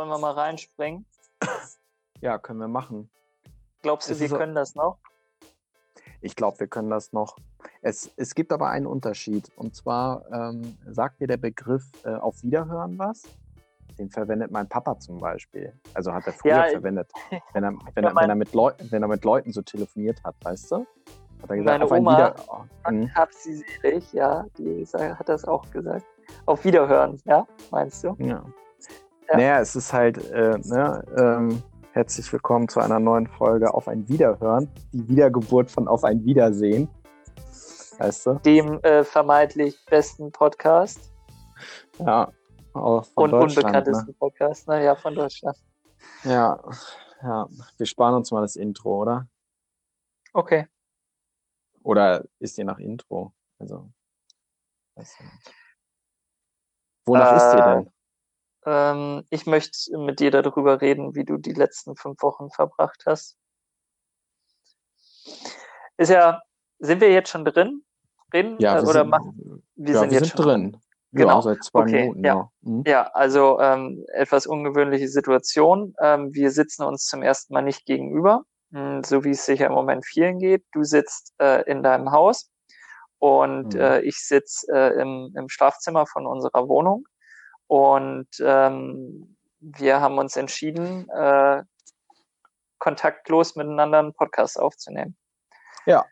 Wollen wir mal reinspringen? Ja, können wir machen. Glaubst du, Es wir so- können das noch? Ich glaube, wir können das noch. Es, es gibt aber einen Unterschied. Und zwar ähm, sagt dir der Begriff äh, auf Wiederhören was? Den verwendet mein Papa zum Beispiel. Also hat er früher Ja, verwendet. Wenn er, wenn, er, wenn, er mit Leu wenn er mit Leuten so telefoniert hat, weißt du? Hat er gesagt, Meine auf ein Oma- Wieder... Oh, mhm. Hab sie selig, ja, die hat das auch gesagt. Auf Wiederhören, ja, meinst du? Ja. Ja. Naja, es ist halt, äh, ne, ähm, herzlich willkommen zu einer neuen Folge Auf ein Wiederhören. Die Wiedergeburt von Auf ein Wiedersehen. Weißt du? Dem äh, vermeintlich besten Podcast Ja. Auch von und Deutschland, unbekanntesten Podcast, naja, von Deutschland. Ne? Ja, ja. Wir sparen uns mal das Intro, oder? Okay. Oder ist dir nach Intro? Also. Weiß ich nicht. Wonach ist dir Äh, denn? Ähm, ich möchte mit dir darüber reden, wie du die letzten fünf Wochen verbracht hast. Ist ja, sind wir jetzt schon drin? Reden? Ja, wir oder sind, machen wir ja, sind wir jetzt sind schon drin. Genau. Ja, seit zwei Okay, Minuten, ja. ja. Mhm. Ja, also ähm, etwas ungewöhnliche Situation. Ähm, wir sitzen uns zum ersten Mal nicht gegenüber, mh, so wie es sicher im Moment vielen geht. Du sitzt äh, in deinem Haus und Mhm. äh, ich sitze äh, im, im Schlafzimmer von unserer Wohnung. Und ähm, wir haben uns entschieden, äh, kontaktlos miteinander einen Podcast aufzunehmen. Ja.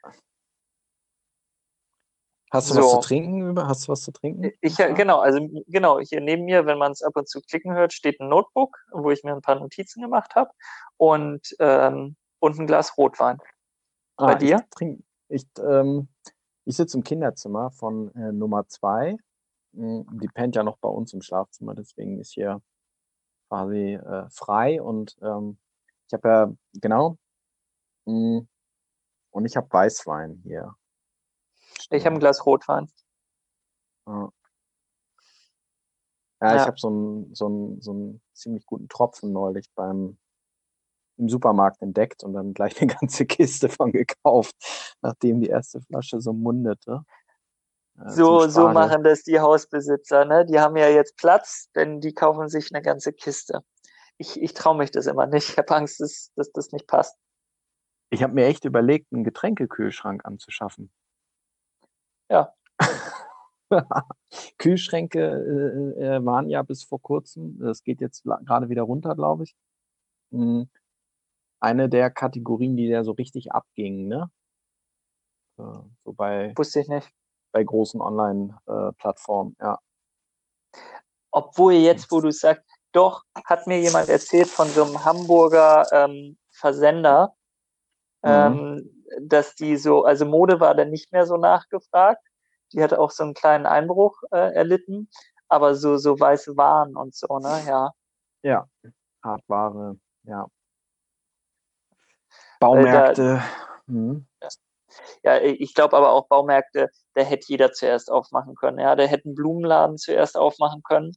Hast du So. was zu trinken? Hast du was zu trinken? Ich, genau, also genau, hier neben mir, wenn man es ab und zu klicken hört, steht ein Notebook, wo ich mir ein paar Notizen gemacht habe und, ähm, und ein Glas Rotwein. bei dir? Ah, Ich, trink, ich, ähm, ich sitze im Kinderzimmer von äh, Nummer zwei. Die pennt ja noch bei uns im Schlafzimmer, deswegen ist hier quasi äh, frei. Und ähm, ich habe ja, genau, mm, und ich habe Weißwein hier. Ich habe ein Glas Rotwein. Ja, ja ich habe so einen so einen- so einen ziemlich guten Tropfen neulich beim im Supermarkt entdeckt und dann gleich eine ganze Kiste von gekauft, nachdem die erste Flasche so mundete. So, so machen das die Hausbesitzer, ne? Die haben ja jetzt Platz, denn die kaufen sich eine ganze Kiste. Ich, ich traue mich das immer nicht. Ich habe Angst, dass, dass das nicht passt. Ich habe mir echt überlegt, einen Getränkekühlschrank anzuschaffen. Ja. Kühlschränke äh, äh, waren ja bis vor kurzem, das geht jetzt gerade wieder runter, glaube ich, mh, eine der Kategorien, die da so richtig abgingen, ne? So bei, Wusste ich nicht. Bei großen Online-Plattformen, ja. Obwohl jetzt, wo du sagst, doch, hat mir jemand erzählt von so einem Hamburger ähm, Versender, Mhm. ähm, dass die so, also Mode war dann nicht mehr so nachgefragt. Die hat auch so einen kleinen Einbruch äh, erlitten, aber so, so weiße Waren und so, ne, ja. Ja, Hardware, ja. Baumärkte. hm. Ja, ich glaube aber auch Baumärkte, da hätte jeder zuerst aufmachen können. Ja, da hätten Blumenladen zuerst aufmachen können.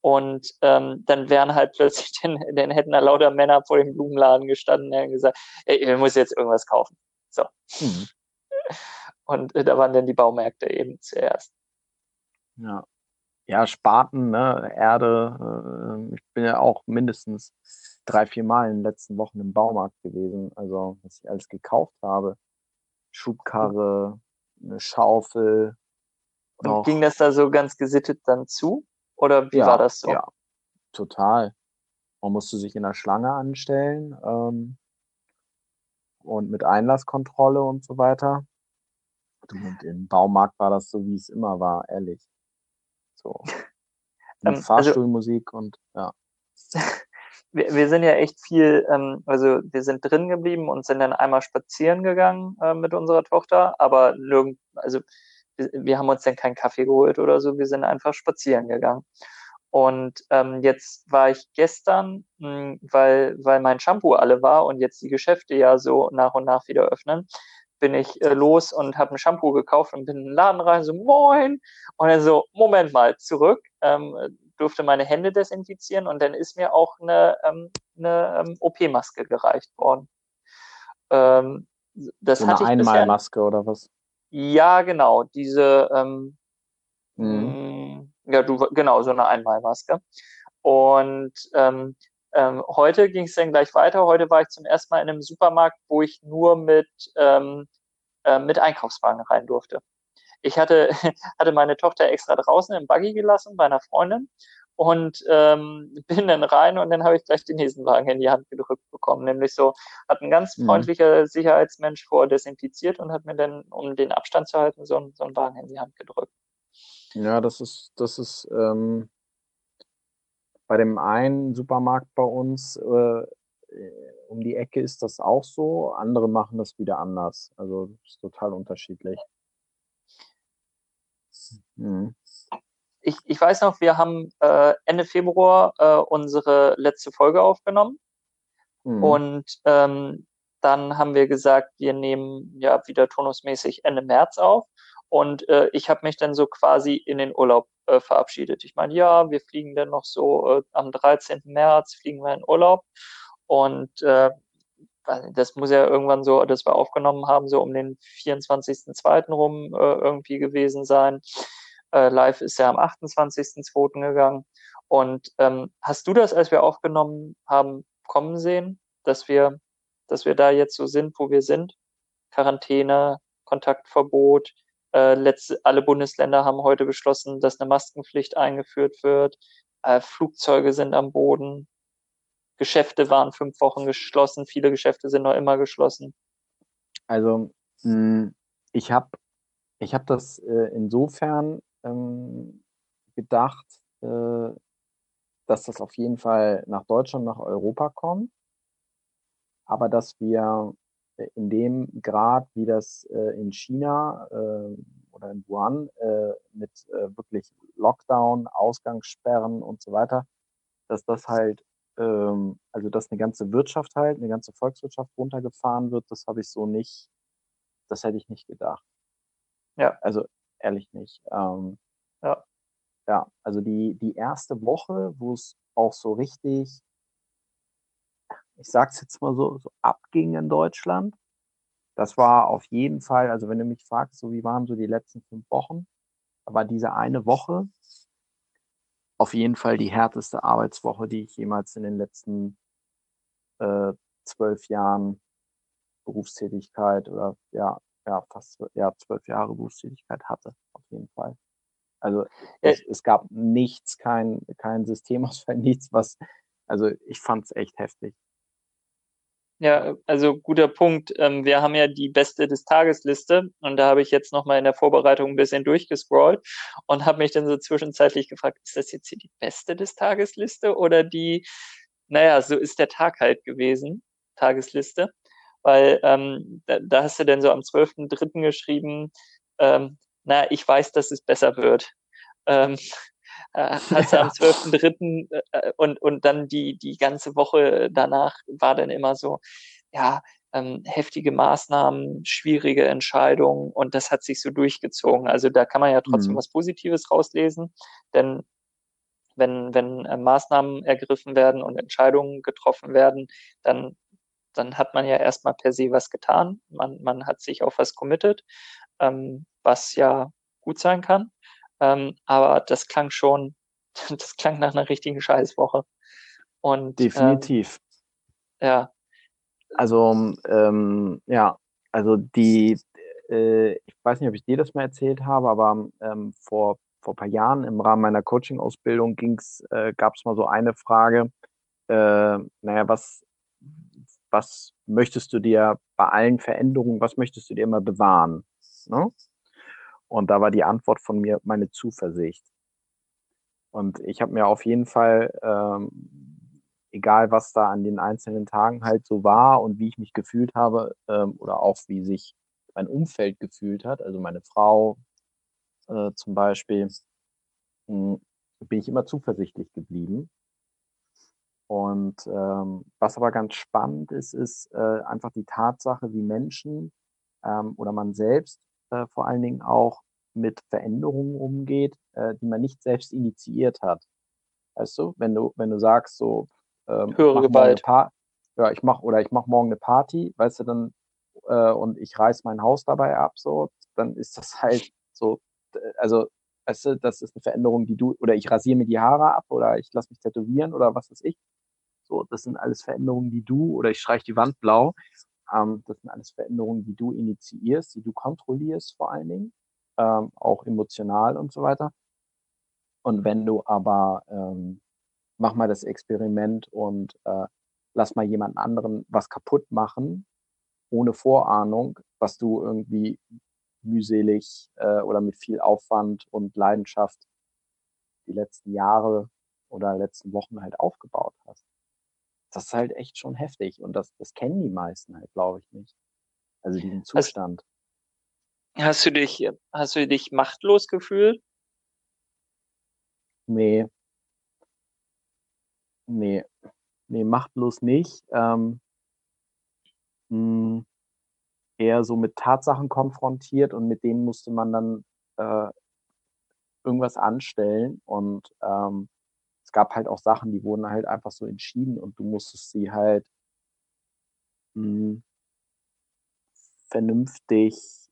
Und ähm, dann wären halt plötzlich, dann, dann hätten da lauter Männer vor dem Blumenladen gestanden und gesagt, ey, ich muss jetzt irgendwas kaufen. Hm. Und äh, da waren dann die Baumärkte eben zuerst. Ja. Ja, Spaten, ne, Erde. Äh, ich bin ja auch mindestens drei, vier Mal in den letzten Wochen im Baumarkt gewesen. Also, was ich alles gekauft habe. Schubkarre, eine Schaufel. Und ging das da so ganz gesittet dann zu? Oder wie ja, war das so? Ja, total. Man musste sich in der Schlange anstellen ähm, und mit Einlasskontrolle und so weiter. Und im Baumarkt war das so, wie es immer war, ehrlich. So. Mit Ähm, also- Fahrstuhlmusik und ja. wir, wir sind ja echt viel, ähm, also wir sind drin geblieben und sind dann einmal spazieren gegangen äh, mit unserer Tochter, aber nirgend, also wir, wir haben uns dann keinen Kaffee geholt oder so, wir sind einfach spazieren gegangen. Und ähm, jetzt war ich gestern, mh, weil, weil mein Shampoo alle war und jetzt die Geschäfte ja so nach und nach wieder öffnen, bin ich äh, los und habe ein Shampoo gekauft und bin in den Laden rein, so moin. Und er so, Moment mal, zurück, ähm, durfte meine Hände desinfizieren und dann ist mir auch eine, ähm, eine ähm, OP-Maske gereicht worden. Ähm, das So hatte eine. Einmalmaske oder was? Ja, genau, diese, ähm, Mhm. mh, ja, du, genau, so eine Einmalmaske. Und ähm, ähm, heute ging es dann gleich weiter. Heute war ich zum ersten Mal in einem Supermarkt, wo ich nur mit, ähm, äh, mit Einkaufswagen rein durfte. Ich hatte, hatte meine Tochter extra draußen im Buggy gelassen bei einer Freundin und ähm, bin dann rein und dann habe ich gleich den nächsten Wagen in die Hand gedrückt bekommen. Nämlich so, hat ein ganz mhm. freundlicher mhm. Sicherheitsmensch vor desinfiziert und hat mir dann, um den Abstand zu halten, so, so einen Wagen in die Hand gedrückt. Ja, das ist, das ist ähm, bei dem einen Supermarkt bei uns äh, um die Ecke ist das auch so, andere machen das wieder anders. Also ist total unterschiedlich. Mhm ich, ich weiß noch, wir haben äh, Ende Februar äh, unsere letzte Folge aufgenommen. Mhm. Und ähm, dann haben wir gesagt, wir nehmen ja wieder turnusmäßig Ende März auf. Und äh, ich habe mich dann so quasi in den Urlaub äh, verabschiedet. Ich meine, ja, wir fliegen dann noch so äh, am 13. März fliegen wir in Urlaub. Und äh, das muss ja irgendwann so, dass wir aufgenommen haben, so um den 24.02. rum äh, irgendwie gewesen sein. Äh, live ist ja am 28.02. gegangen. Und ähm, hast du das, als wir aufgenommen haben, kommen sehen, dass wir, dass wir da jetzt so sind, wo wir sind? Quarantäne, Kontaktverbot. Äh, letzte, alle Bundesländer haben heute beschlossen, dass eine Maskenpflicht eingeführt wird. Äh, Flugzeuge sind am Boden. Geschäfte waren fünf Wochen geschlossen. Viele Geschäfte sind noch immer geschlossen. Also mh, hm, ich habe ich hab das äh, insofern ähm, gedacht, äh, dass das auf jeden Fall nach Deutschland, nach Europa kommt, aber dass wir in dem Grad, wie das äh, in China äh, oder in Wuhan äh, mit äh, wirklich Lockdown, Ausgangssperren und so weiter, dass das halt, ähm, also dass eine ganze Wirtschaft halt, eine ganze Volkswirtschaft runtergefahren wird, das habe ich so nicht, das hätte ich nicht gedacht. Ja. Also ehrlich nicht. Ähm, ja. Ja, also die, die erste Woche, wo es auch so richtig, ich sag's jetzt mal so, so abging in Deutschland, das war auf jeden Fall, also wenn du mich fragst, so wie waren so die letzten fünf Wochen, war diese eine Woche auf jeden Fall die härteste Arbeitswoche, die ich jemals in den letzten äh, zwölf Jahren Berufstätigkeit oder ja, ja, fast ja, zwölf Jahre Berufstätigkeit hatte, auf jeden Fall. Also es, es gab nichts, kein, kein Systemausfall, nichts, was, also ich fand es echt heftig. Ja, also guter Punkt. Ähm, wir haben ja die Beste des Tagesliste und da habe ich jetzt nochmal in der Vorbereitung ein bisschen durchgescrollt und habe mich dann so zwischenzeitlich gefragt, ist das jetzt hier die Beste des Tagesliste oder die, naja, so ist der Tag halt gewesen, Tagesliste weil ähm, da, da hast du denn so am 12.3. geschrieben, ähm, na, ich weiß, dass es besser wird. Ähm, äh, hast du am 12.3. Äh, und, und dann die, die ganze Woche danach war dann immer so, ja, ähm, heftige Maßnahmen, schwierige Entscheidungen und das hat sich so durchgezogen. Also da kann man ja trotzdem mhm. was Positives rauslesen, denn wenn, wenn äh, Maßnahmen ergriffen werden und Entscheidungen getroffen werden, dann dann hat man ja erstmal per se was getan. Man, man hat sich auf was committed, ähm, was ja gut sein kann. Ähm, aber das klang schon, das klang nach einer richtigen Scheißwoche. Und, Definitiv. Ähm, ja. Also, ähm, ja, also die, äh, ich weiß nicht, ob ich dir das mal erzählt habe, aber ähm, vor, vor ein paar Jahren im Rahmen meiner Coaching-Ausbildung äh, gab es mal so eine Frage, äh, naja, was, was möchtest du dir bei allen Veränderungen, was möchtest du dir immer bewahren? Ne? Und da war die Antwort von mir meine Zuversicht. Und ich habe mir auf jeden Fall, ähm, egal was da an den einzelnen Tagen halt so war und wie ich mich gefühlt habe ähm, oder auch wie sich mein Umfeld gefühlt hat, also meine Frau äh, zum Beispiel, mh, hm, bin ich immer zuversichtlich geblieben und ähm, was aber ganz spannend ist, ist äh, einfach die Tatsache, wie Menschen ähm, oder man selbst äh, vor allen Dingen auch mit Veränderungen umgeht, äh, die man nicht selbst initiiert hat. Weißt du, wenn du, wenn du sagst, so ähm, höhere Gewalt. Ja, ich mach oder ich mache morgen eine Party, weißt du, dann äh, und ich reiß mein Haus dabei ab, so, dann ist das halt so, also weißt du, das ist eine Veränderung, die du, oder ich rasiere mir die Haare ab oder ich lasse mich tätowieren oder was weiß ich. So, das sind alles Veränderungen, die du, oder ich streiche die Wand blau, ähm, das sind alles Veränderungen, die du initiierst, die du kontrollierst vor allen Dingen, ähm, auch emotional und so weiter. Und wenn du aber, ähm, mach mal das Experiment und äh, lass mal jemand anderen was kaputt machen, ohne Vorahnung, was du irgendwie mühselig äh, oder mit viel Aufwand und Leidenschaft die letzten Jahre oder letzten Wochen halt aufgebaut hast. Das ist halt echt schon heftig und das, das kennen die meisten halt, glaube ich, nicht. Also diesen Zustand. Hast du dich, hast du dich machtlos gefühlt? Nee. Nee. Nee, machtlos nicht. Ähm, mh, hm, eher so mit Tatsachen konfrontiert und mit denen musste man dann äh, irgendwas anstellen und ähm, es gab halt auch Sachen, die wurden halt einfach so entschieden und du musstest sie halt mh, hm, vernünftig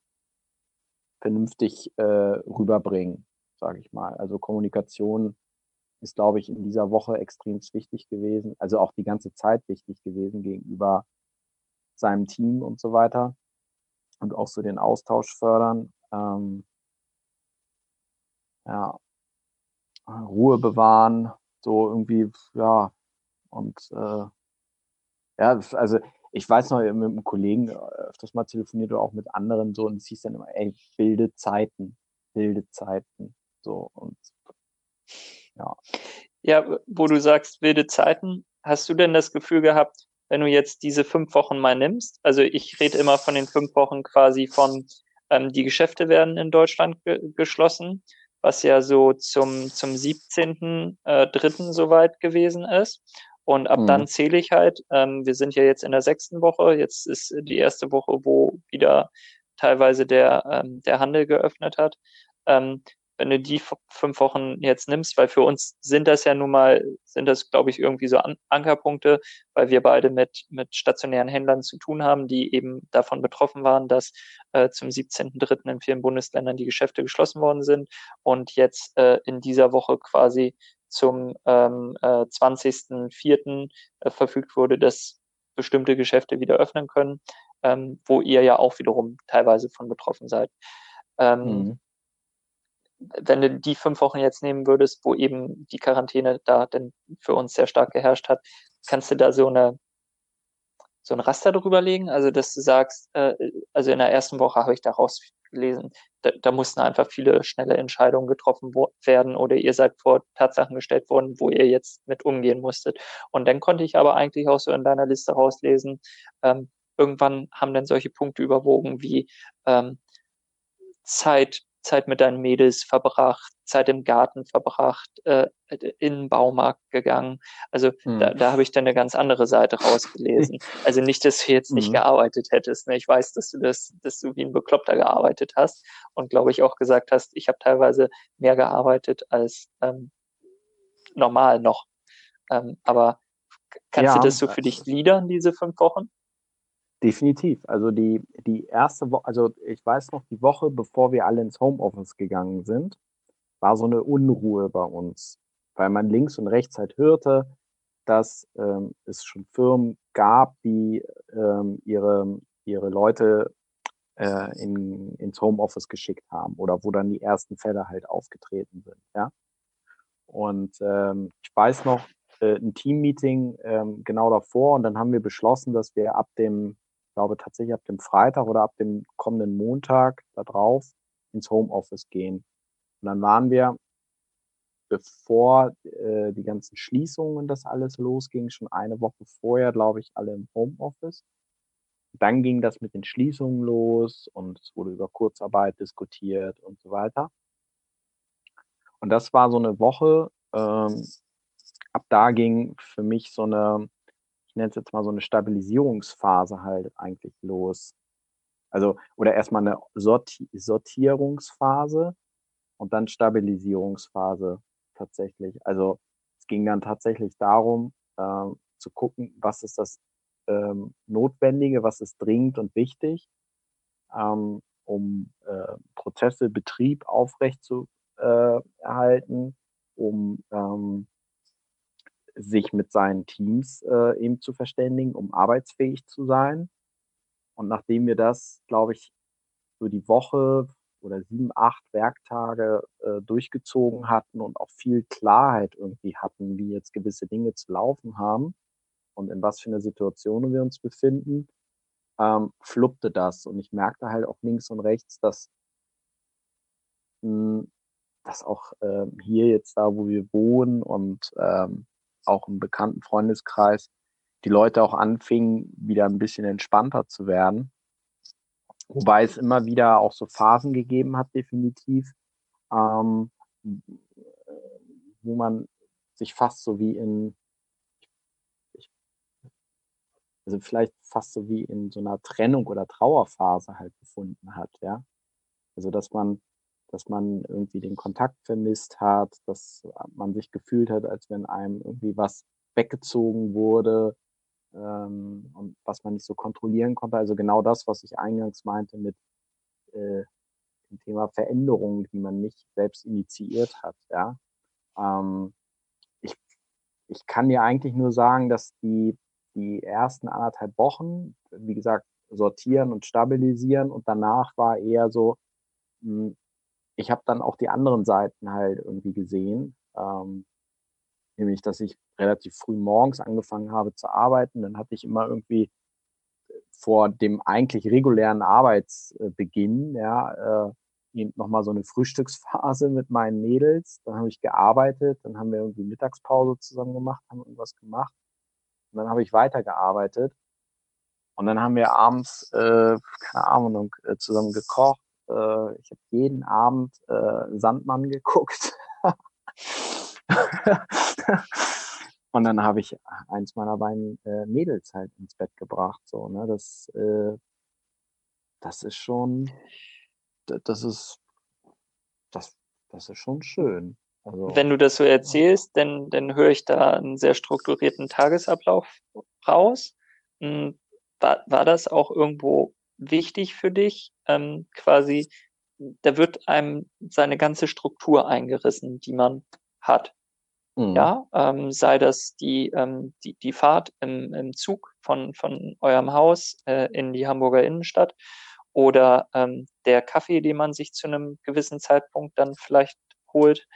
vernünftig äh, rüberbringen, sage ich mal. Also Kommunikation ist, glaube ich, in dieser Woche extrem wichtig gewesen, also auch die ganze Zeit wichtig gewesen gegenüber seinem Team und so weiter und auch so den Austausch fördern. Ähm, ja, Ruhe bewahren, so irgendwie, ja, und äh, ja, also ich weiß noch, mit einem Kollegen äh, öfters mal telefoniert oder auch mit anderen so und es hieß dann immer, ey, wilde Zeiten, wilde Zeiten, so und ja. Ja, wo du sagst, wilde Zeiten, hast du denn das Gefühl gehabt, wenn du jetzt diese fünf Wochen mal nimmst, also ich rede immer von den fünf Wochen quasi von, ähm, die Geschäfte werden in Deutschland ge geschlossen, was ja so zum, zum 17. Äh, soweit gewesen ist. Und ab mhm. dann zähle ich halt, ähm, wir sind ja jetzt in der sechsten Woche, jetzt ist die erste Woche, wo wieder teilweise der, ähm, der Handel geöffnet hat. Ähm, wenn du die fünf Wochen jetzt nimmst, weil für uns sind das ja nun mal, sind das, glaube ich, irgendwie so An Ankerpunkte, weil wir beide mit, mit stationären Händlern zu tun haben, die eben davon betroffen waren, dass äh, zum 17.3. in vielen Bundesländern die Geschäfte geschlossen worden sind und jetzt äh, in dieser Woche quasi zum ähm, äh, 20.04. Äh, verfügt wurde, dass bestimmte Geschäfte wieder öffnen können, ähm, wo ihr ja auch wiederum teilweise von betroffen seid. Ähm, mhm wenn du die fünf Wochen jetzt nehmen würdest, wo eben die Quarantäne da denn für uns sehr stark geherrscht hat, kannst du da so eine so ein Raster drüber legen? Also, dass du sagst, äh, also in der ersten Woche habe ich daraus gelesen, da, da mussten einfach viele schnelle Entscheidungen getroffen werden oder ihr seid vor Tatsachen gestellt worden, wo ihr jetzt mit umgehen musstet. Und dann konnte ich aber eigentlich auch so in deiner Liste rauslesen, ähm, irgendwann haben dann solche Punkte überwogen wie ähm, Zeit Zeit mit deinen Mädels verbracht, Zeit im Garten verbracht, äh, in den Baumarkt gegangen. Also hm. da, da habe ich dann eine ganz andere Seite rausgelesen. Also nicht, dass du jetzt nicht hm. gearbeitet hättest. Ne? Ich weiß, dass du das, dass du wie ein Bekloppter gearbeitet hast und glaube ich auch gesagt hast, ich habe teilweise mehr gearbeitet als ähm, normal noch. Ähm, aber kannst ja, du das so für dich gliedern, diese fünf Wochen? Definitiv. Also die, die erste Woche, also ich weiß noch, die Woche, bevor wir alle ins Homeoffice gegangen sind, war so eine Unruhe bei uns, weil man links und rechts halt hörte, dass ähm, es schon Firmen gab, die ähm, ihre, ihre Leute äh, in, ins Homeoffice geschickt haben oder wo dann die ersten Fälle halt aufgetreten sind. Ja? Und ähm, ich weiß noch, äh, ein Teammeeting ähm, genau davor und dann haben wir beschlossen, dass wir ab dem ich glaube tatsächlich ab dem Freitag oder ab dem kommenden Montag da drauf ins Homeoffice gehen. Und dann waren wir, bevor äh, die ganzen Schließungen und das alles losging, schon eine Woche vorher, glaube ich, alle im Homeoffice. Dann ging das mit den Schließungen los und es wurde über Kurzarbeit diskutiert und so weiter. Und das war so eine Woche, ähm, ab da ging für mich so eine ich nenne es jetzt mal so eine Stabilisierungsphase halt eigentlich los. Also, oder erstmal eine Sorti Sortierungsphase und dann Stabilisierungsphase tatsächlich. Also es ging dann tatsächlich darum, ähm, zu gucken, was ist das ähm, Notwendige, was ist dringend und wichtig, ähm, um äh, Prozesse, Betrieb aufrecht zu äh, erhalten, um ähm, sich mit seinen Teams äh, eben zu verständigen, um arbeitsfähig zu sein. Und nachdem wir das, glaube ich, so die Woche oder sieben, acht Werktage äh, durchgezogen hatten und auch viel Klarheit irgendwie hatten, wie jetzt gewisse Dinge zu laufen haben und in was für einer Situation wir uns befinden, ähm, fluppte das. Und ich merkte halt auch links und rechts, dass, mh, hm, dass auch äh, hier jetzt da, wo wir wohnen und ähm, auch im bekannten Freundeskreis, die Leute auch anfingen, wieder ein bisschen entspannter zu werden. Wobei es immer wieder auch so Phasen gegeben hat, definitiv, ähm, wo man sich fast so wie in, also vielleicht fast so wie in so einer Trennung oder Trauerphase halt befunden hat, ja. Also dass man, dass man irgendwie den Kontakt vermisst hat, dass man sich gefühlt hat, als wenn einem irgendwie was weggezogen wurde, ähm, und was man nicht so kontrollieren konnte. Also genau das, was ich eingangs meinte mit äh, dem Thema Veränderungen, die man nicht selbst initiiert hat. Ja, ähm, ich, ich kann dir eigentlich nur sagen, dass die die ersten anderthalb Wochen, wie gesagt, sortieren und stabilisieren und danach war eher so, hm, ich habe dann auch die anderen Seiten halt irgendwie gesehen. Ähm, nämlich dass ich relativ früh morgens angefangen habe zu arbeiten. Dann hatte ich immer irgendwie vor dem eigentlich regulären Arbeitsbeginn, ja, äh, nochmal so eine Frühstücksphase mit meinen Mädels. Dann habe ich gearbeitet, dann haben wir irgendwie Mittagspause zusammen gemacht, haben irgendwas gemacht. Und dann habe ich weitergearbeitet. Und dann haben wir abends, äh, keine Ahnung, äh, zusammen gekocht. Äh, ich habe jeden Abend äh, Sandmann geguckt. und dann habe ich eins meiner beiden äh, Mädels halt ins Bett gebracht. So, ne? Das, äh, das ist schon, das ist, das, das ist schon schön. Also, Wenn du das so erzählst, dann, dann höre ich da einen sehr strukturierten Tagesablauf raus. Hm, war, war das auch irgendwo wichtig für dich? Ähm, quasi, da wird einem seine ganze Struktur eingerissen, die man hat. Mhm. Ja, ähm, sei das die, ähm, die, die Fahrt im, im Zug von, von eurem Haus äh, in die Hamburger Innenstadt oder ähm, der Kaffee, den man sich zu einem gewissen Zeitpunkt dann vielleicht holt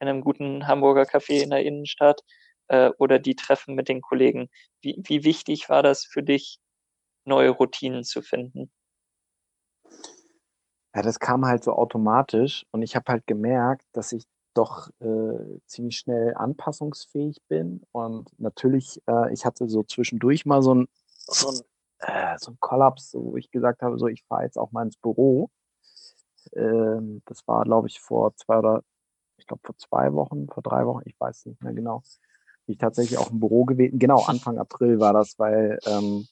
in einem guten Hamburger Café in der Innenstadt äh, oder die Treffen mit den Kollegen. Wie, wie wichtig war das für dich, neue Routinen zu finden? Ja, das kam halt so automatisch und ich habe halt gemerkt, dass ich doch äh, ziemlich schnell anpassungsfähig bin. Und natürlich, äh, ich hatte so zwischendurch mal so ein, so äh, so ein Kollaps, wo ich gesagt habe, so ich fahre jetzt auch mal ins Büro. Ähm, das war, glaube ich, vor zwei oder ich glaube vor zwei Wochen, vor drei Wochen, ich weiß nicht mehr genau. Ich tatsächlich auch im Büro gewesen. Genau, Anfang April war das, weil ähm,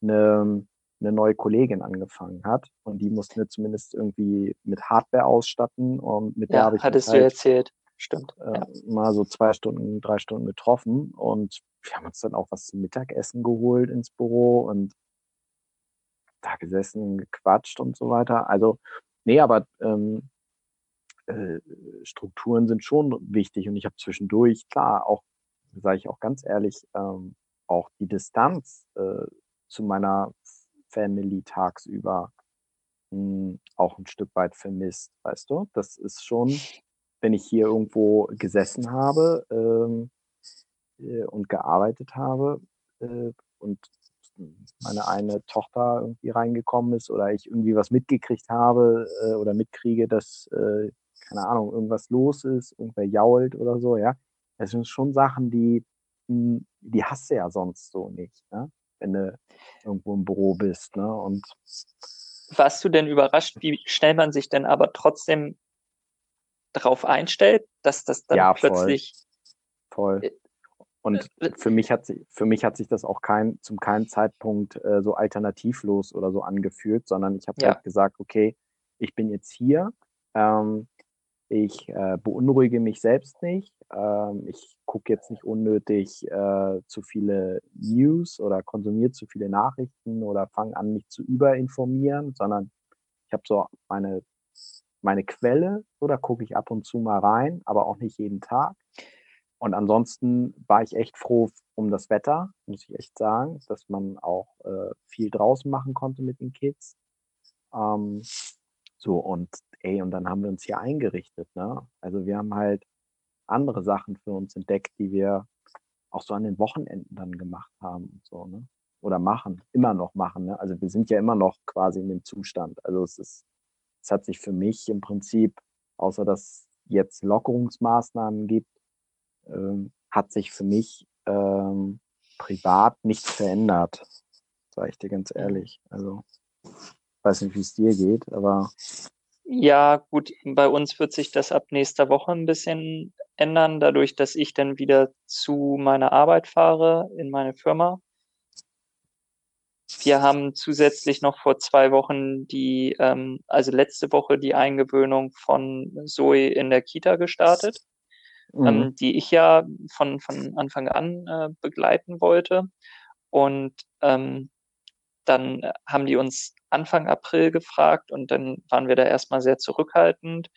eine eine neue Kollegin angefangen hat und die mussten wir zumindest irgendwie mit Hardware ausstatten und mit ja, der habe ich hattest halt, du erzählt, stimmt. Äh, ja. Mal so zwei Stunden, drei Stunden getroffen und wir haben uns dann auch was zum Mittagessen geholt ins Büro und da gesessen, gequatscht und so weiter. Also, nee, aber ähm, äh, Strukturen sind schon wichtig und ich habe zwischendurch, klar, auch, sage ich auch ganz ehrlich, ähm, auch die Distanz äh, zu meiner Family tagsüber mh, hm, auch ein Stück weit vermisst, weißt du? Das ist schon, wenn ich hier irgendwo gesessen habe ähm, äh, und gearbeitet habe äh, und meine eine Tochter irgendwie reingekommen ist oder ich irgendwie was mitgekriegt habe äh, oder mitkriege, dass, äh, keine Ahnung, irgendwas los ist, irgendwer jault oder so, ja. Das sind schon Sachen, die, hm, die hast du ja sonst so nicht. Ne? Wenn du irgendwo im Büro bist. Ne? Und warst du denn überrascht, wie schnell man sich denn aber trotzdem darauf einstellt, dass das dann ja, plötzlich voll. voll. Und äh, für mich hat sich, für mich hat sich das auch kein, zum keinen Zeitpunkt äh, so alternativlos oder so angefühlt, sondern ich habe ja. halt gesagt, okay, ich bin jetzt hier, ähm, ich äh, beunruhige mich selbst nicht. Ähm, ich gucke jetzt nicht unnötig äh, zu viele News oder konsumiere zu viele Nachrichten oder fange an, mich zu überinformieren, sondern ich habe so meine, meine Quelle, so da gucke ich ab und zu mal rein, aber auch nicht jeden Tag. und ansonsten war ich echt froh um das Wetter, muss ich echt sagen, dass man auch äh, viel draußen machen konnte mit den Kids. Ähm, so, und ey, und dann haben wir uns hier eingerichtet, ne? Also wir haben halt andere Sachen für uns entdeckt, die wir auch so an den Wochenenden dann gemacht haben und so, ne? Oder machen, immer noch machen, ne? Also wir sind ja immer noch quasi in dem Zustand. Also es ist, es hat sich für mich im Prinzip, außer dass jetzt Lockerungsmaßnahmen gibt, ähm, hat sich für mich ähm, privat nichts verändert, sage ich dir ganz ehrlich. Also weiß nicht, wie es dir geht, aber. Ja, gut, bei uns wird sich das ab nächster Woche ein bisschen ändern, dadurch, dass ich dann wieder zu meiner Arbeit fahre, in meine Firma. Wir haben zusätzlich noch vor zwei Wochen die, ähm, also letzte Woche die Eingewöhnung von Zoe in der Kita gestartet, mhm. ähm, die ich ja von, von Anfang an äh, begleiten wollte. Und ähm, dann äh, haben die uns Anfang April gefragt und dann waren wir da erstmal sehr zurückhaltend.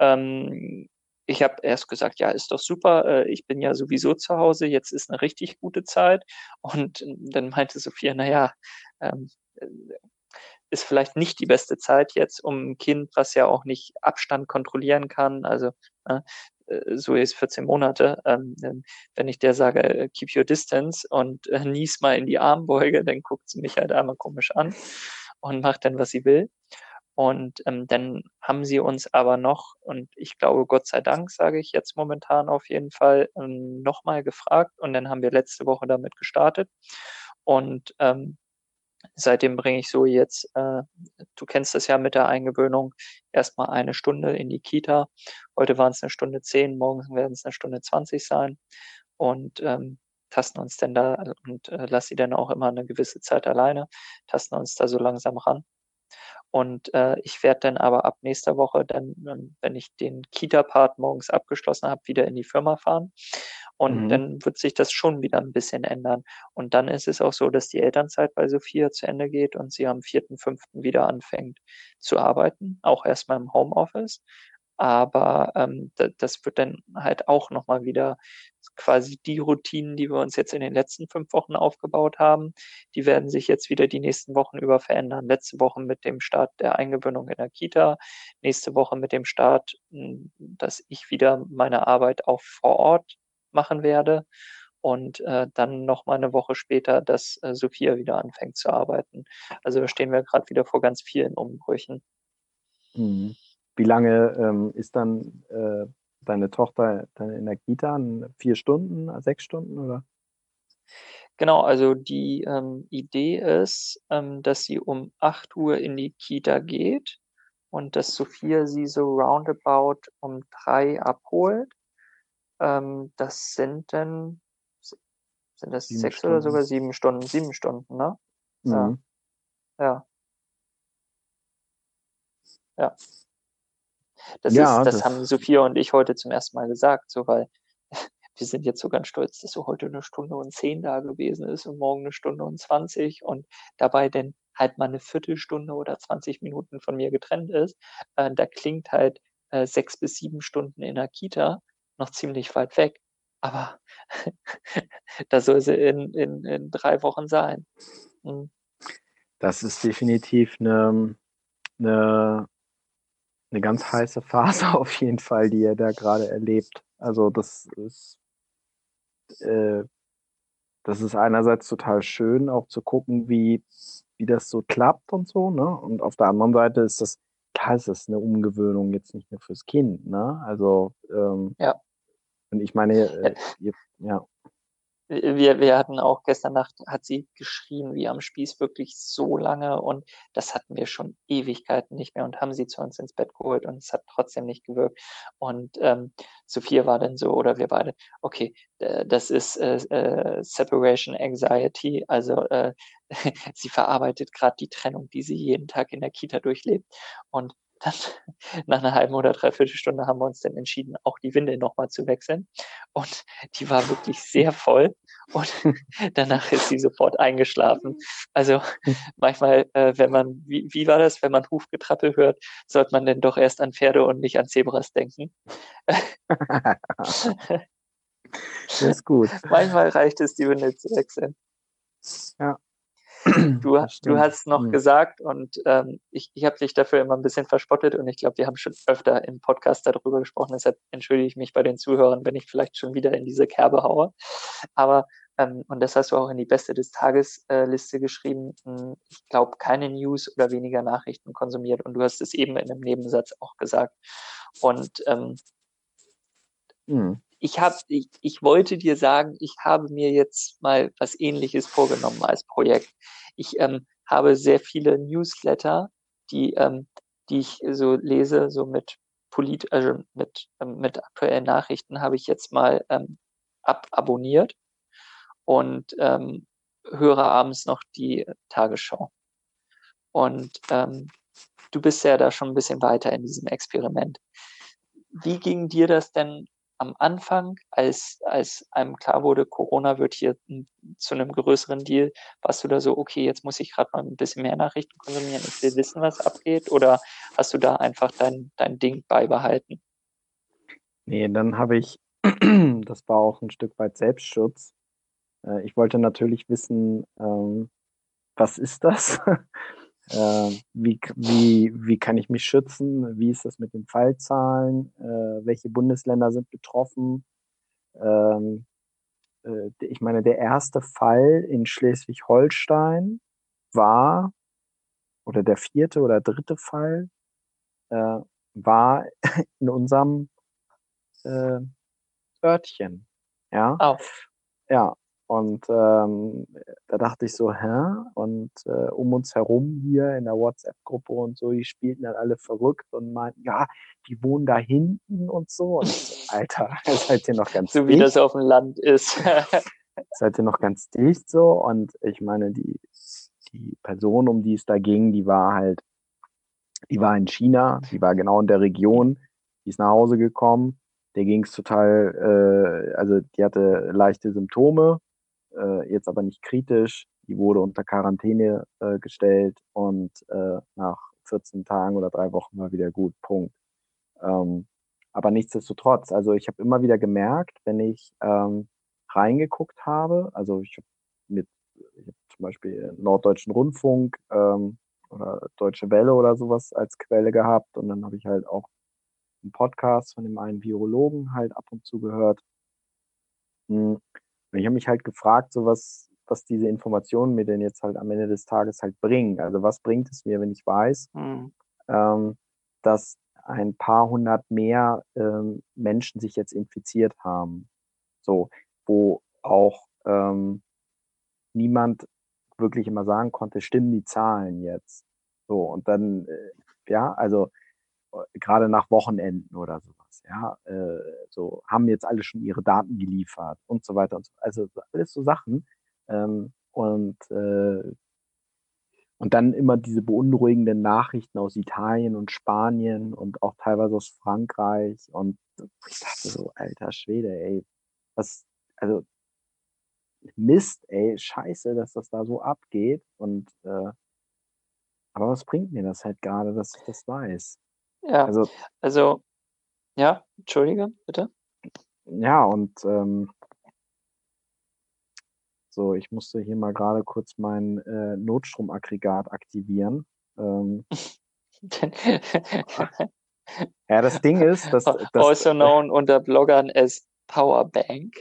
Ähm, ich habe erst gesagt, ja, ist doch super, äh, ich bin ja sowieso zu Hause, jetzt ist eine richtig gute Zeit. Und dann meinte Sophia, naja, ähm, äh, ist vielleicht nicht die beste Zeit jetzt, um ein Kind, was ja auch nicht Abstand kontrollieren kann, also äh, so ist 14 Monate, ähm, wenn ich der sage, äh, keep your distance und äh, nies mal in die Armbeuge, dann guckt sie mich halt einmal komisch an und macht dann, was sie will. Und ähm, dann haben sie uns aber noch, und ich glaube, Gott sei Dank, sage ich jetzt momentan auf jeden Fall, ähm, nochmal gefragt. Und dann haben wir letzte Woche damit gestartet. Und ähm, seitdem bringe ich so jetzt, äh, du kennst das ja mit der Eingewöhnung, erstmal eine Stunde in die Kita. Heute waren es eine Stunde zehn, morgen werden es eine Stunde zwanzig sein. Und ähm, tasten uns denn da und äh, lass sie dann auch immer eine gewisse Zeit alleine, tasten uns da so langsam ran. Und äh, ich werde dann aber ab nächster Woche dann, wenn ich den Kita-Part morgens abgeschlossen habe, wieder in die Firma fahren. Und mhm. dann wird sich das schon wieder ein bisschen ändern. Und dann ist es auch so, dass die Elternzeit bei Sophia zu Ende geht und sie am vierten, fünften wieder anfängt zu arbeiten, auch erstmal im Homeoffice. Aber ähm, das wird dann halt auch nochmal wieder quasi die Routinen, die wir uns jetzt in den letzten fünf Wochen aufgebaut haben, die werden sich jetzt wieder die nächsten Wochen über verändern. Letzte Woche mit dem Start der Eingewöhnung in der Kita, nächste Woche mit dem Start, hm, dass ich wieder meine Arbeit auch vor Ort machen werde und äh, dann noch mal eine Woche später, dass äh, Sophia wieder anfängt zu arbeiten. Also stehen wir gerade wieder vor ganz vielen Umbrüchen. Mhm. Wie lange ähm, ist dann äh, deine Tochter dann in der Kita? Vier Stunden, sechs Stunden oder? Genau, also die ähm, Idee ist, ähm, dass sie um 8 Uhr in die Kita geht und dass Sophia sie so roundabout um drei abholt. Ähm, das sind dann, sind das sieben sechs Stunden. oder sogar sieben Stunden? Sieben Stunden, ne? Mhm. Ja. Ja. ja. Das, ja, ist, das, das, haben Sophia und ich heute zum ersten Mal gesagt, so weil wir sind jetzt so ganz stolz, dass so heute eine Stunde und zehn da gewesen ist und morgen eine Stunde und zwanzig und dabei denn halt mal eine Viertelstunde oder 20 Minuten von mir getrennt ist. Äh, da klingt halt äh, sechs bis sieben Stunden in der Kita noch ziemlich weit weg. Aber da soll sie in, in, in drei Wochen sein. Hm. Das ist definitiv eine, eine eine ganz heiße Phase auf jeden Fall, die er da gerade erlebt. Also das ist, äh, das ist einerseits total schön, auch zu gucken, wie, wie das so klappt und so, ne? Und auf der anderen Seite ist das, klar ist das eine Umgewöhnung jetzt nicht nur fürs Kind, ne? Also, ähm, ja. Und ich meine, äh, ja wir, wir hatten auch gestern Nacht, hat sie geschrien wie am Spieß wirklich so lange und das hatten wir schon Ewigkeiten nicht mehr und haben sie zu uns ins Bett geholt und es hat trotzdem nicht gewirkt. Und ähm, Sophia war dann so, oder wir beide, okay, das ist äh, äh, Separation Anxiety, also äh, sie verarbeitet gerade die Trennung, die sie jeden Tag in der Kita durchlebt. Und dann nach einer halben oder dreiviertel Stunde haben wir uns dann entschieden, auch die Windel nochmal zu wechseln. Und die war wirklich sehr voll. Und danach ist sie sofort eingeschlafen. Also manchmal, äh, wenn man, wie, wie war das, wenn man Hufgetrappel hört, sollte man denn doch erst an Pferde und nicht an Zebras denken. Das ist gut. Manchmal reicht es, die Windel zu wechseln. Ja. Du, du hast noch mhm. gesagt und ähm, ich, ich habe dich dafür immer ein bisschen verspottet und ich glaube, wir haben schon öfter im Podcast darüber gesprochen, deshalb entschuldige ich mich bei den Zuhörern, wenn ich vielleicht schon wieder in diese Kerbe haue. Aber, ähm, und das hast du auch in die Beste des Tages äh, Liste geschrieben, hm, ich glaube, keine News oder weniger Nachrichten konsumiert und du hast es eben in einem Nebensatz auch gesagt. Und ähm, mhm ich habe, ich, ich wollte dir sagen, ich habe mir jetzt mal was ähnliches vorgenommen als Projekt. Ich ähm, habe sehr viele Newsletter, die, ähm, die ich so lese, so mit Polit, also mit, ähm, mit aktuellen Nachrichten habe ich jetzt mal ähm, ababonniert und ähm, höre abends noch die Tagesschau. Und ähm, du bist ja da schon ein bisschen weiter in diesem Experiment. Wie ging dir das denn am Anfang, als, als einem klar wurde, Corona wird hier zu einem größeren Deal, warst du da so, okay, jetzt muss ich gerade mal ein bisschen mehr Nachrichten konsumieren, ich will wissen, was abgeht, oder hast du da einfach dein, dein Ding beibehalten? Nee, dann habe ich, das war auch ein Stück weit Selbstschutz. Äh, ich wollte natürlich wissen, ähm, was ist das? Äh, wie, wie, wie kann ich mich schützen? Wie ist das mit den Fallzahlen? Äh, welche Bundesländer sind betroffen? Ähm, äh, ich meine, der erste Fall in Schleswig-Holstein war, oder der vierte oder dritte Fall, äh, war in unserem äh, Örtchen. Ja. Oh. Ja, und ähm, da dachte ich so, hä? Und äh, um uns herum hier in der WhatsApp-Gruppe und so, die spielten dann alle verrückt und meinten, ja, die wohnen da hinten und so. Und so, Alter, seid ihr noch ganz So dicht. wie das auf dem Land ist. seid ihr noch ganz dicht so? Und ich meine, die, die Person, um die es da ging, die war halt, die war in China, die war genau in der Region, die ist nach Hause gekommen. Der ging es total, äh, also die hatte leichte Symptome, äh, jetzt aber nicht kritisch. Die wurde unter Quarantäne äh, gestellt und äh, nach 14 Tagen oder drei Wochen war wieder gut. Punkt. Ähm, aber nichtsdestotrotz, also ich habe immer wieder gemerkt, wenn ich ähm, reingeguckt habe, also ich habe mit ich hab zum Beispiel Norddeutschen Rundfunk ähm, oder Deutsche Welle oder sowas als Quelle gehabt und dann habe ich halt auch einen Podcast von dem einen Virologen halt ab und zu gehört. Hm. Und ich habe mich halt gefragt, so was, was diese Informationen mir denn jetzt halt am Ende des Tages halt bringen. Also was bringt es mir, wenn ich weiß, mhm. ähm, dass ein paar hundert mehr ähm, Menschen sich jetzt infiziert haben. So, wo auch ähm, niemand wirklich immer sagen konnte, stimmen die Zahlen jetzt. So, und dann, äh, ja, also äh, gerade nach Wochenenden oder so ja, äh, so haben jetzt alle schon ihre Daten geliefert und so weiter und so. Also alles so Sachen. Ähm, und äh, und dann immer diese beunruhigenden Nachrichten aus Italien und Spanien und auch teilweise aus Frankreich. Und ich dachte so, alter Schwede, ey, was, also Mist, ey, scheiße, dass das da so abgeht. Und äh, aber was bringt mir das halt gerade, dass ich das weiß? Ja, also, also ja, entschuldige, bitte. Ja, und ähm, so, ich musste hier mal gerade kurz mein äh, Notstromaggregat aktivieren. Ähm, ja, das Ding ist, dass, dass also known unter Bloggern as Powerbank.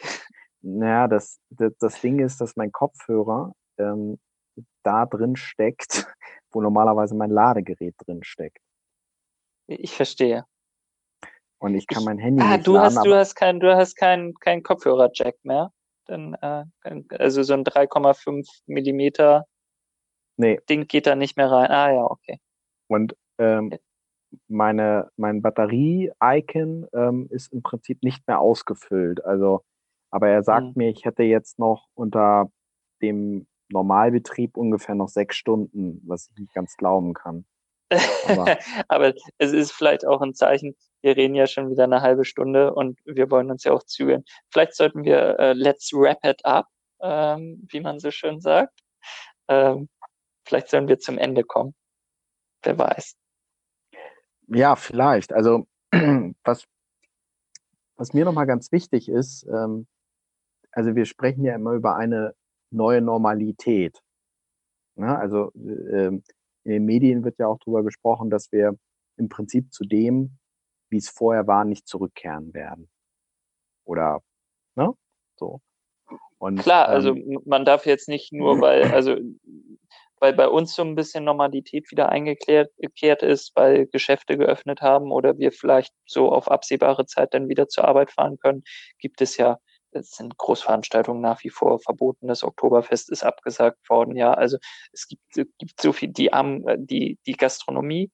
Naja, das, das, das Ding ist, dass mein Kopfhörer ähm, da drin steckt, wo normalerweise mein Ladegerät drin steckt. Ich verstehe. Und ich kann mein Handy ah, nicht du laden. Hast, du hast keinen du hast kein, kein Kopfhörer-Jack mehr. Dann, äh, also so ein 3,5 Millimeter nee. Ding geht da nicht mehr rein. Ah ja, okay. Und ähm, meine, mein Batterie-Icon ähm, ist im Prinzip nicht mehr ausgefüllt. Also, aber er sagt hm. mir, ich hätte jetzt noch unter dem Normalbetrieb ungefähr noch sechs Stunden, was ich nicht ganz glauben kann. Aber, aber es ist vielleicht auch ein Zeichen, wir reden ja schon wieder eine halbe Stunde und wir wollen uns ja auch zügeln. Vielleicht sollten wir äh, let's wrap it up, ähm, wie man so schön sagt. Ähm, vielleicht sollen wir zum Ende kommen. Wer weiß. Ja, vielleicht. Also was, was mir nochmal ganz wichtig ist, ähm, also wir sprechen ja immer über eine neue Normalität. Ne? Also äh, in den Medien wird ja auch darüber gesprochen, dass wir im Prinzip zu dem, wie es vorher war, nicht zurückkehren werden. Oder, ne? So. Und, Klar, also ähm, man darf jetzt nicht nur, weil, also weil bei uns so ein bisschen Normalität wieder eingekehrt ist, weil Geschäfte geöffnet haben oder wir vielleicht so auf absehbare Zeit dann wieder zur Arbeit fahren können, gibt es ja, es sind Großveranstaltungen nach wie vor verboten. Das Oktoberfest ist abgesagt worden. Ja, also es gibt, es gibt so viel, die, die, die Gastronomie,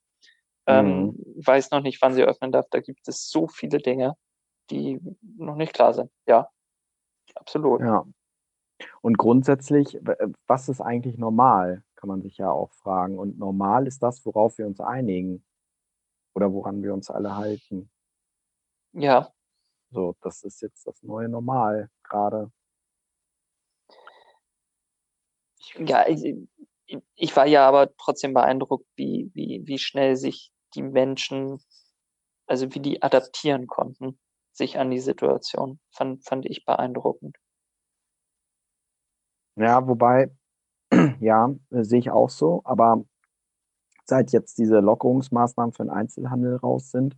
ähm, mhm. weiß noch nicht, wann sie öffnen darf. Da gibt es so viele Dinge, die noch nicht klar sind. Ja, absolut. Ja. Und grundsätzlich, was ist eigentlich normal? kann man sich ja auch fragen. Und normal ist das, worauf wir uns einigen oder woran wir uns alle halten. Ja. So, das ist jetzt das neue Normal gerade. Ja, ich, ich war ja aber trotzdem beeindruckt, wie, wie, wie schnell sich die Menschen, also wie die adaptieren konnten, sich an die Situation. Fand, fand ich beeindruckend. Ja, wobei ja, sehe ich auch so. Aber seit jetzt diese Lockerungsmaßnahmen für den Einzelhandel raus sind,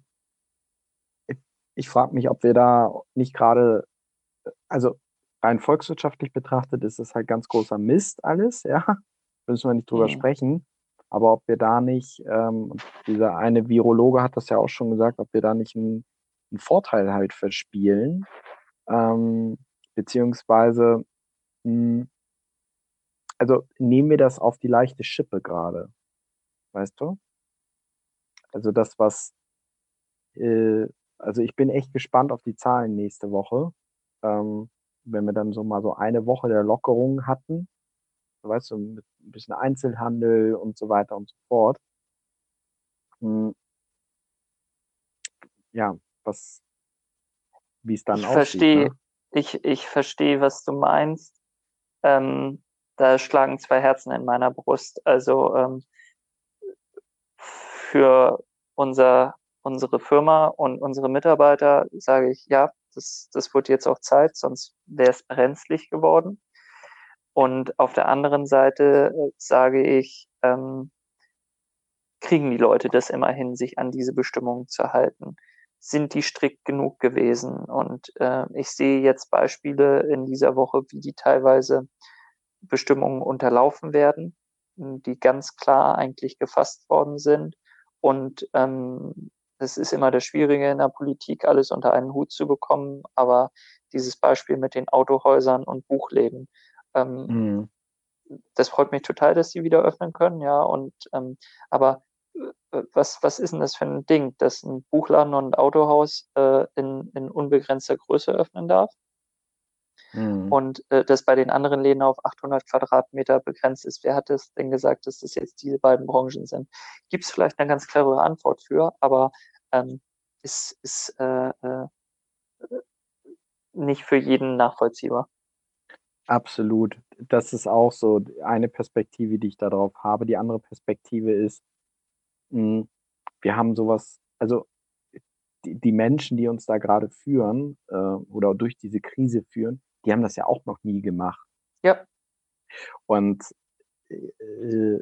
ich, ich frage mich, ob wir da nicht gerade, also rein volkswirtschaftlich betrachtet, ist es halt ganz großer Mist alles, ja. Müssen wir nicht drüber mhm. sprechen. Aber ob wir da nicht, ähm, dieser eine Virologe hat das ja auch schon gesagt, ob wir da nicht einen, einen Vorteil halt verspielen, ähm, beziehungsweise mh, hm, also nehmen wir das auf die leichte Schippe gerade. Weißt du? Also das, was, äh, also ich bin echt gespannt auf die Zahlen nächste Woche. Ähm, wenn wir dann so mal so eine Woche der Lockerung hatten, weißt du, mit ein bisschen Einzelhandel und so weiter und so fort. Hm. Ja, was, wie es dann ich aussieht. Ne? ich, ich verstehe, was du meinst. Ähm, da schlagen zwei Herzen in meiner Brust. Also ähm, für unser, unsere Firma und unsere Mitarbeiter sage ich, ja, das, das wird jetzt auch Zeit, sonst wäre es brenzlig geworden. Und auf der anderen Seite äh, sage ich, ähm, kriegen die Leute das immerhin, sich an diese Bestimmungen zu halten? Sind die strikt genug gewesen? Und äh, ich sehe jetzt Beispiele in dieser Woche, wie die teilweise Bestimmungen unterlaufen werden, die ganz klar eigentlich gefasst worden sind. Und ähm, es ist immer das Schwierige in der Politik, alles unter einen Hut zu bekommen. Aber dieses Beispiel mit den Autohäusern und Buchläden, ähm, mhm. das freut mich total, dass sie wieder öffnen können, ja. Und ähm, aber äh, was, was ist denn das für ein Ding, dass ein Buchladen und ein Autohaus äh, in, in unbegrenzter Größe öffnen darf? Mhm. Und äh, das bei den anderen Läden auf 800 Quadratmeter begrenzt ist. Wer hat es denn gesagt, dass das jetzt diese beiden Branchen sind? Gibt es vielleicht eine ganz clevere Antwort für, aber ähm, ist, ist äh, äh, nicht für jeden nachvollziehbar. Absolut. Das ist auch so eine Perspektive, die ich darauf habe. Die andere Perspektive ist, mh, hm, wir haben sowas, also die, die Menschen, die uns da gerade führen äh, oder durch diese Krise führen, die haben das ja auch noch nie gemacht. Ja. Und äh,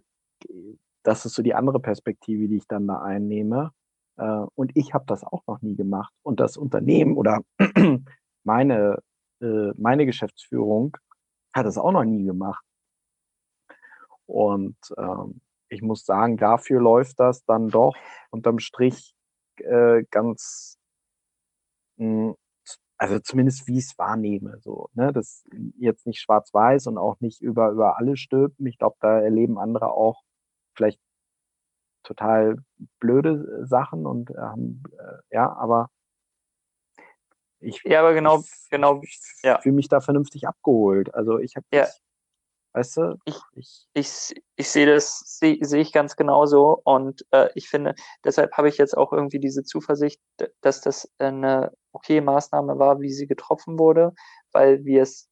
das ist so die andere Perspektive, die ich dann da einnehme. Äh, und ich habe das auch noch nie gemacht. Und das Unternehmen oder meine, äh, meine Geschäftsführung hat das auch noch nie gemacht. Und ähm, ich muss sagen, dafür läuft das dann doch unterm Strich äh, ganz mh, hm, also zumindest wie ich es wahrnehme, so, ne, das jetzt nicht schwarz-weiß und auch nicht über, über alle stülpen. Ich glaube, da erleben andere auch vielleicht total blöde Sachen und ähm, äh, ja, aber ich, ja, aber genau, ich, genau, ja. fühle mich da vernünftig abgeholt. Also ich habe ja. Weißt du? Ich, ich, ich, ich sehe das, sehe seh ich ganz genauso und äh, ich finde, deshalb habe ich jetzt auch irgendwie diese Zuversicht, dass das eine okay Maßnahme war, wie sie getroffen wurde, weil wir es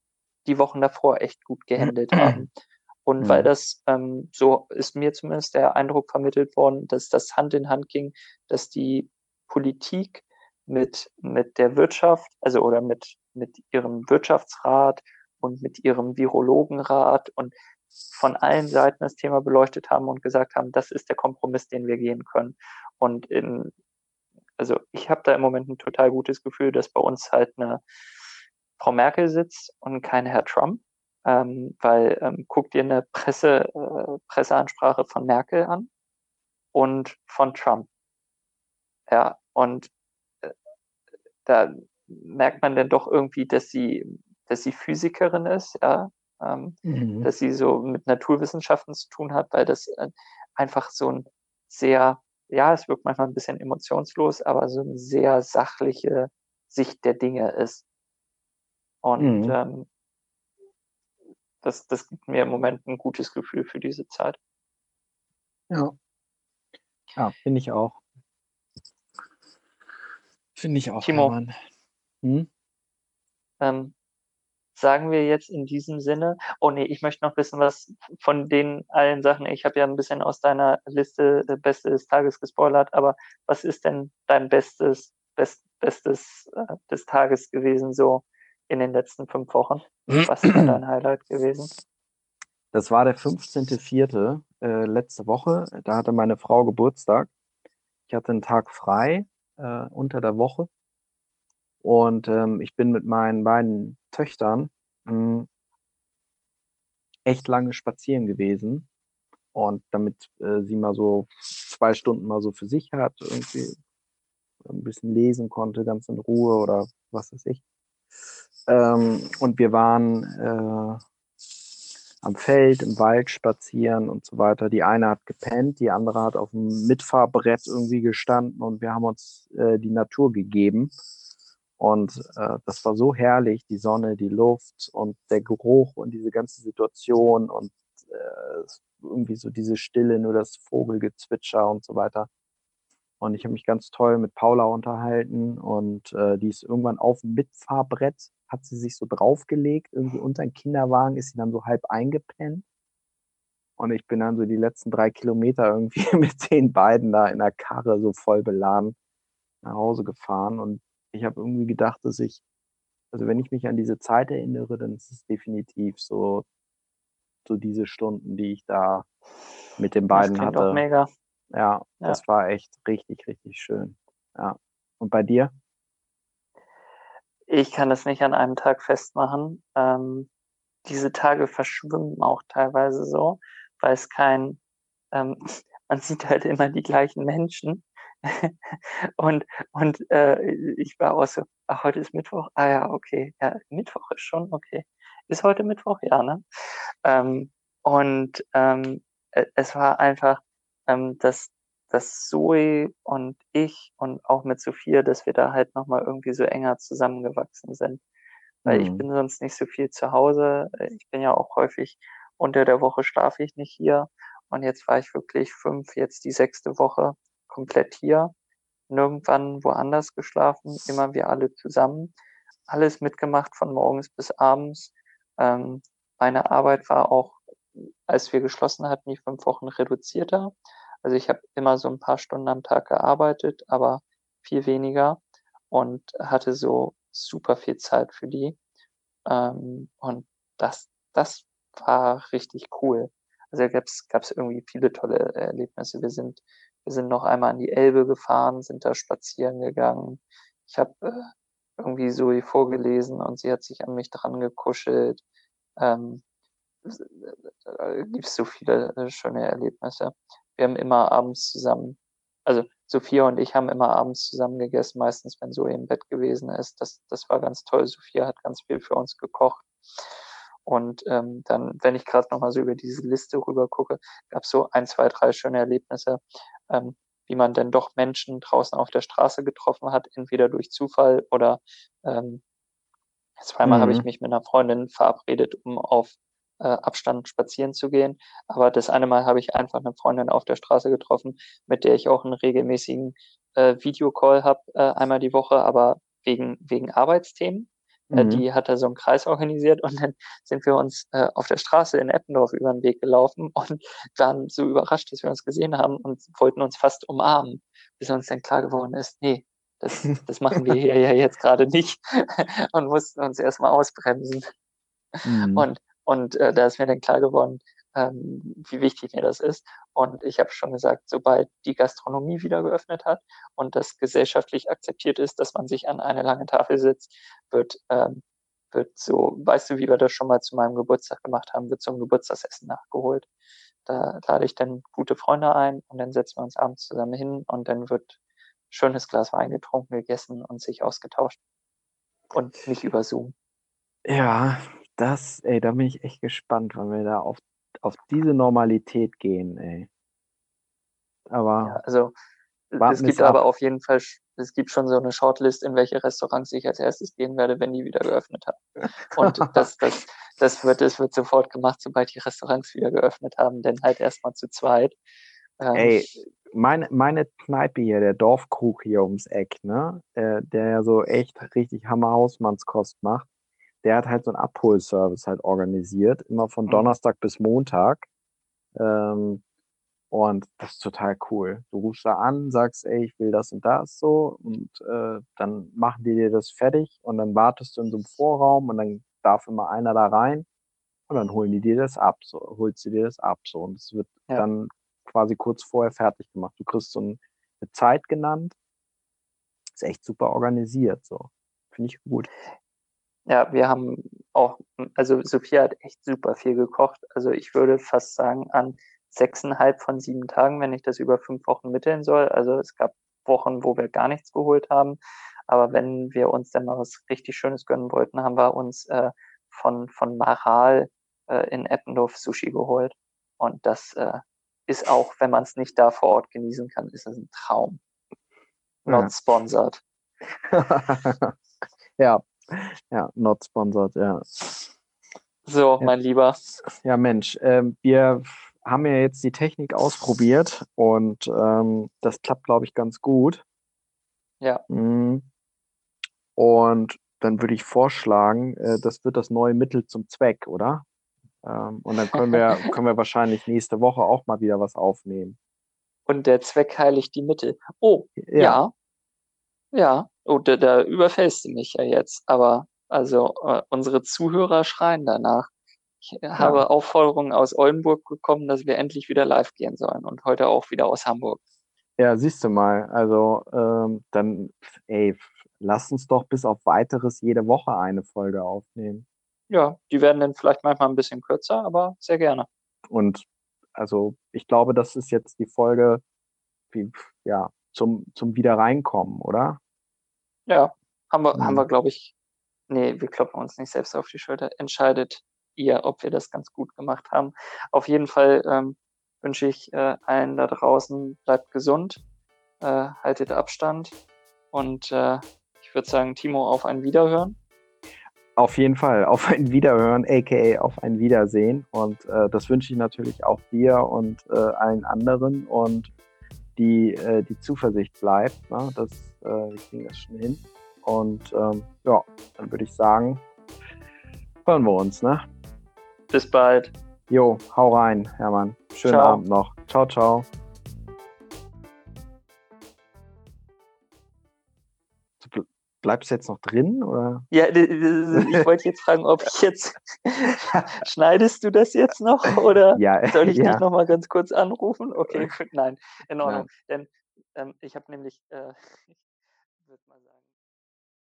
die Wochen davor echt gut gehandelt haben. Und mhm. weil das, ähm, so ist mir zumindest der Eindruck vermittelt worden, dass das Hand in Hand ging, dass die Politik mit, mit der Wirtschaft, also oder mit mit ihrem Wirtschaftsrat und mit ihrem Virologenrat und von allen Seiten das Thema beleuchtet haben und gesagt haben, das ist der Kompromiss, den wir gehen können. Und in, also ich habe da im Moment ein total gutes Gefühl, dass bei uns halt eine Frau Merkel sitzt und kein Herr Trump. Ähm, weil ähm, guck dir eine Presse, äh, Presseansprache von Merkel an und von Trump. Ja, und da merkt man dann doch irgendwie, dass sie, dass sie Physikerin ist, ja, ähm, mhm. dass sie so mit Naturwissenschaften zu tun hat, weil das äh, einfach so ein sehr, ja, es wirkt manchmal ein bisschen emotionslos, aber so eine sehr sachliche Sicht der Dinge ist. Und mhm. ähm, das, das gibt mir im Moment ein gutes Gefühl für diese Zeit. Ja. Ja, finde ich auch. Finde ich auch, Timo. Hm? Ähm, sagen wir jetzt in diesem Sinne, oh nee, ich möchte noch wissen, was von den allen Sachen, ich habe ja ein bisschen aus deiner Liste äh, Beste des Tages gespoilert, aber was ist denn dein Bestes, Best, Bestes äh, des Tages gewesen so in den letzten fünf Wochen? Was war dein Highlight gewesen? Das war der 15.04. Äh, letzte Woche. Da hatte meine Frau Geburtstag. Ich hatte einen Tag frei äh, unter der Woche und ähm, ich bin mit meinen beiden Töchtern mh, hm, echt lange spazieren gewesen. Und damit äh, sie mal so zwei Stunden mal so für sich hat, irgendwie ein bisschen lesen konnte, ganz in Ruhe oder was weiß ich. Ähm, und wir waren äh, am Feld, im Wald spazieren und so weiter. Die eine hat gepennt, die andere hat auf dem Mitfahrbrett irgendwie gestanden und wir haben uns äh, die Natur gegeben. Und äh, das war so herrlich, die Sonne, die Luft und der Geruch und diese ganze Situation und äh, irgendwie so diese Stille, nur das Vogelgezwitscher und so weiter. Und ich habe mich ganz toll mit Paula unterhalten und äh, die ist irgendwann auf dem Mitfahrbrett, hat sie sich so draufgelegt, irgendwie unter den Kinderwagen ist sie dann so halb eingepennt. Und ich bin dann so die letzten drei Kilometer irgendwie mit den beiden da in der Karre so voll beladen nach Hause gefahren. Und ich habe irgendwie gedacht, dass ich, also wenn ich mich an diese Zeit erinnere, dann ist es definitiv so, so diese Stunden, die ich da mit den beiden das hatte. Doch mega. Ja, ja, das war echt richtig, richtig schön. Ja. Und bei dir? Ich kann das nicht an einem Tag festmachen. Ähm, diese Tage verschwimmen auch teilweise so, weil es kein, ähm, man sieht halt immer die gleichen Menschen. und und äh, ich war auch so, ach, heute ist Mittwoch. Ah ja, okay. Ja, Mittwoch ist schon, okay. Ist heute Mittwoch? Ja, ne? Ähm, und ähm, e, es war einfach, ähm, dass, dass Zoe und ich und auch mit Sophia, dass wir da halt nochmal irgendwie so enger zusammengewachsen sind. Weil mhm. ich bin sonst nicht so viel zu Hause. Ich bin ja auch häufig unter der Woche schlafe ich nicht hier. Und jetzt war ich wirklich fünf, jetzt die sechste Woche komplett hier, nirgendwann woanders geschlafen, immer wir alle zusammen, alles mitgemacht von morgens bis abends. Ähm, meine Arbeit war auch, als wir geschlossen hatten, die fünf Wochen reduzierter. Also ich habe immer so ein paar Stunden am Tag gearbeitet, aber viel weniger und hatte so super viel Zeit für die. Ähm, und das, das war richtig cool. Also gab es irgendwie viele tolle Erlebnisse. Wir sind wir sind noch einmal an die Elbe gefahren, sind da spazieren gegangen. Ich habe äh, irgendwie Zoe vorgelesen und sie hat sich an mich dran gekuschelt. Ähm, äh, gibt es so viele äh, schöne Erlebnisse. Wir haben immer abends zusammen, also Sophia und ich haben immer abends zusammen gegessen, meistens wenn Zoe im Bett gewesen ist. Das, das war ganz toll. Sophia hat ganz viel für uns gekocht. Und ähm, dann, wenn ich gerade nochmal so über diese Liste rüber gucke, gab es so ein, zwei, drei schöne Erlebnisse, ähm, wie man denn doch Menschen draußen auf der Straße getroffen hat, entweder durch Zufall oder ähm, zweimal mhm. habe ich mhm. mich mit einer Freundin verabredet, um auf äh, Abstand spazieren zu gehen. Aber das eine Mal habe ich einfach eine Freundin auf der Straße getroffen, mit der ich auch einen regelmäßigen äh, Videocall habe, äh, einmal die Woche, aber wegen, wegen Arbeitsthemen. Äh, mhm. Die hat da so einen Kreis organisiert und dann sind wir uns äh, auf der Straße in Eppendorf über den Weg gelaufen und waren so überrascht, dass wir uns gesehen haben und wollten uns fast umarmen, bis uns dann klar geworden ist, nee, Das, das machen wir hier ja jetzt gerade nicht und mussten uns erstmal ausbremsen. Mhm. Und, und äh, da ist mir dann klar geworden, ähm, wie wichtig mir das ist. Und ich habe schon gesagt, sobald die Gastronomie wieder geöffnet hat und das gesellschaftlich akzeptiert ist, dass man sich an eine lange Tafel sitzt, wird, ähm, wird so, weißt du, wie wir das schon mal zu meinem Geburtstag gemacht haben, wird ein Geburtstagsessen nachgeholt. Da lade ich dann gute Freunde ein und dann setzen wir uns abends zusammen hin und dann wird schönes Glas Wein getrunken, gegessen und sich ausgetauscht. Und nicht über Zoom. Ja, das, ey, da bin ich echt gespannt, wenn wir da auf auf diese Normalität gehen, ey. Aber. Ja, also, es gibt aber auf jeden Fall, es gibt schon so eine Shortlist, in welche Restaurants ich als erstes gehen werde, wenn die wieder geöffnet haben. Und das, das, das wird, das wird sofort gemacht, sobald die Restaurants wieder geöffnet haben, denn halt erstmal zu zweit. Ähm, ey, meine, meine Kneipe hier, der Dorfkrug hier ums Eck, ne, äh, der ja so echt richtig Hammer Hausmannskost macht, der hat halt so einen Abholservice halt organisiert, immer von mhm. Donnerstag bis Montag. Ähm, und das ist total cool. Du rufst da an, sagst, ey, ich will das und das so und äh, dann machen die dir das fertig und dann wartest du in so einem Vorraum und dann darf immer einer da rein und dann holen die dir das ab, so holst du dir das ab so und es wird ja. dann quasi kurz vorher fertig gemacht. Du kriegst so eine Zeit genannt. Ist echt super organisiert so. Finde ich gut. Ja, wir haben auch, also Sophia hat echt super viel gekocht. Also ich würde fast sagen, an sechseinhalb von sieben Tagen, wenn ich das über fünf Wochen mitteln soll. Also es gab Wochen, wo wir gar nichts geholt haben. Aber wenn wir uns dann mal was richtig Schönes gönnen wollten, haben wir uns äh, von, von Maral äh, in Eppendorf Sushi geholt. Und das äh, ist auch, wenn man es nicht da vor Ort genießen kann, ist es ein Traum. Not ja. sponsored. ja, ja, not sponsored, ja. So, mein Lieber. Ja, Mensch, ähm, wir haben ja jetzt die Technik ausprobiert und ähm, das klappt, glaube ich, ganz gut. Ja. Mhm. Und dann würde ich vorschlagen, äh, das wird das neue Mittel zum Zweck, oder? Ähm, und dann können wir, können wir wahrscheinlich nächste Woche auch mal wieder was aufnehmen. Und der Zweck heiligt die Mittel. Oh, ja. Ja. ja. Oh, da, da überfällst du mich ja jetzt. Aber also äh, unsere Zuhörer schreien danach. Ich ja. habe Aufforderungen aus Oldenburg bekommen, dass wir endlich wieder live gehen sollen und heute auch wieder aus Hamburg. Ja, siehst du mal. Also ähm, dann, ey, lass uns doch bis auf weiteres jede Woche eine Folge aufnehmen. Ja, die werden dann vielleicht manchmal ein bisschen kürzer, aber sehr gerne. Und also ich glaube, das ist jetzt die Folge, wie, ja, zum, zum Wiederreinkommen, oder? Ja, haben wir, mhm. haben wir, glaube ich, nee, wir kloppen uns nicht selbst auf die Schulter. Entscheidet ihr, ob wir das ganz gut gemacht haben. Auf jeden Fall ähm, wünsche ich äh, allen da draußen, bleibt gesund, äh, haltet Abstand und äh, ich würde sagen, Timo, auf ein Wiederhören. Auf jeden Fall, auf ein Wiederhören, aka auf ein Wiedersehen. Und äh, das wünsche ich natürlich auch dir und äh, allen anderen. Und die, äh, die Zuversicht bleibt. Ne? Das, äh, wir kriegen das schon hin. Und ähm, ja, dann würde ich sagen, hören wir uns. Ne? Bis bald. Jo, hau rein, Hermann. Schönen ciao. Abend noch. Ciao, ciao. Bleibst du jetzt noch drin? Oder? Ja, ich wollte jetzt fragen, ob ich jetzt. schneidest du das jetzt noch oder ja, soll ich ja. dich nochmal ganz kurz anrufen? Okay, nein, in Ordnung. Nein. Denn ähm, ich habe nämlich. Äh,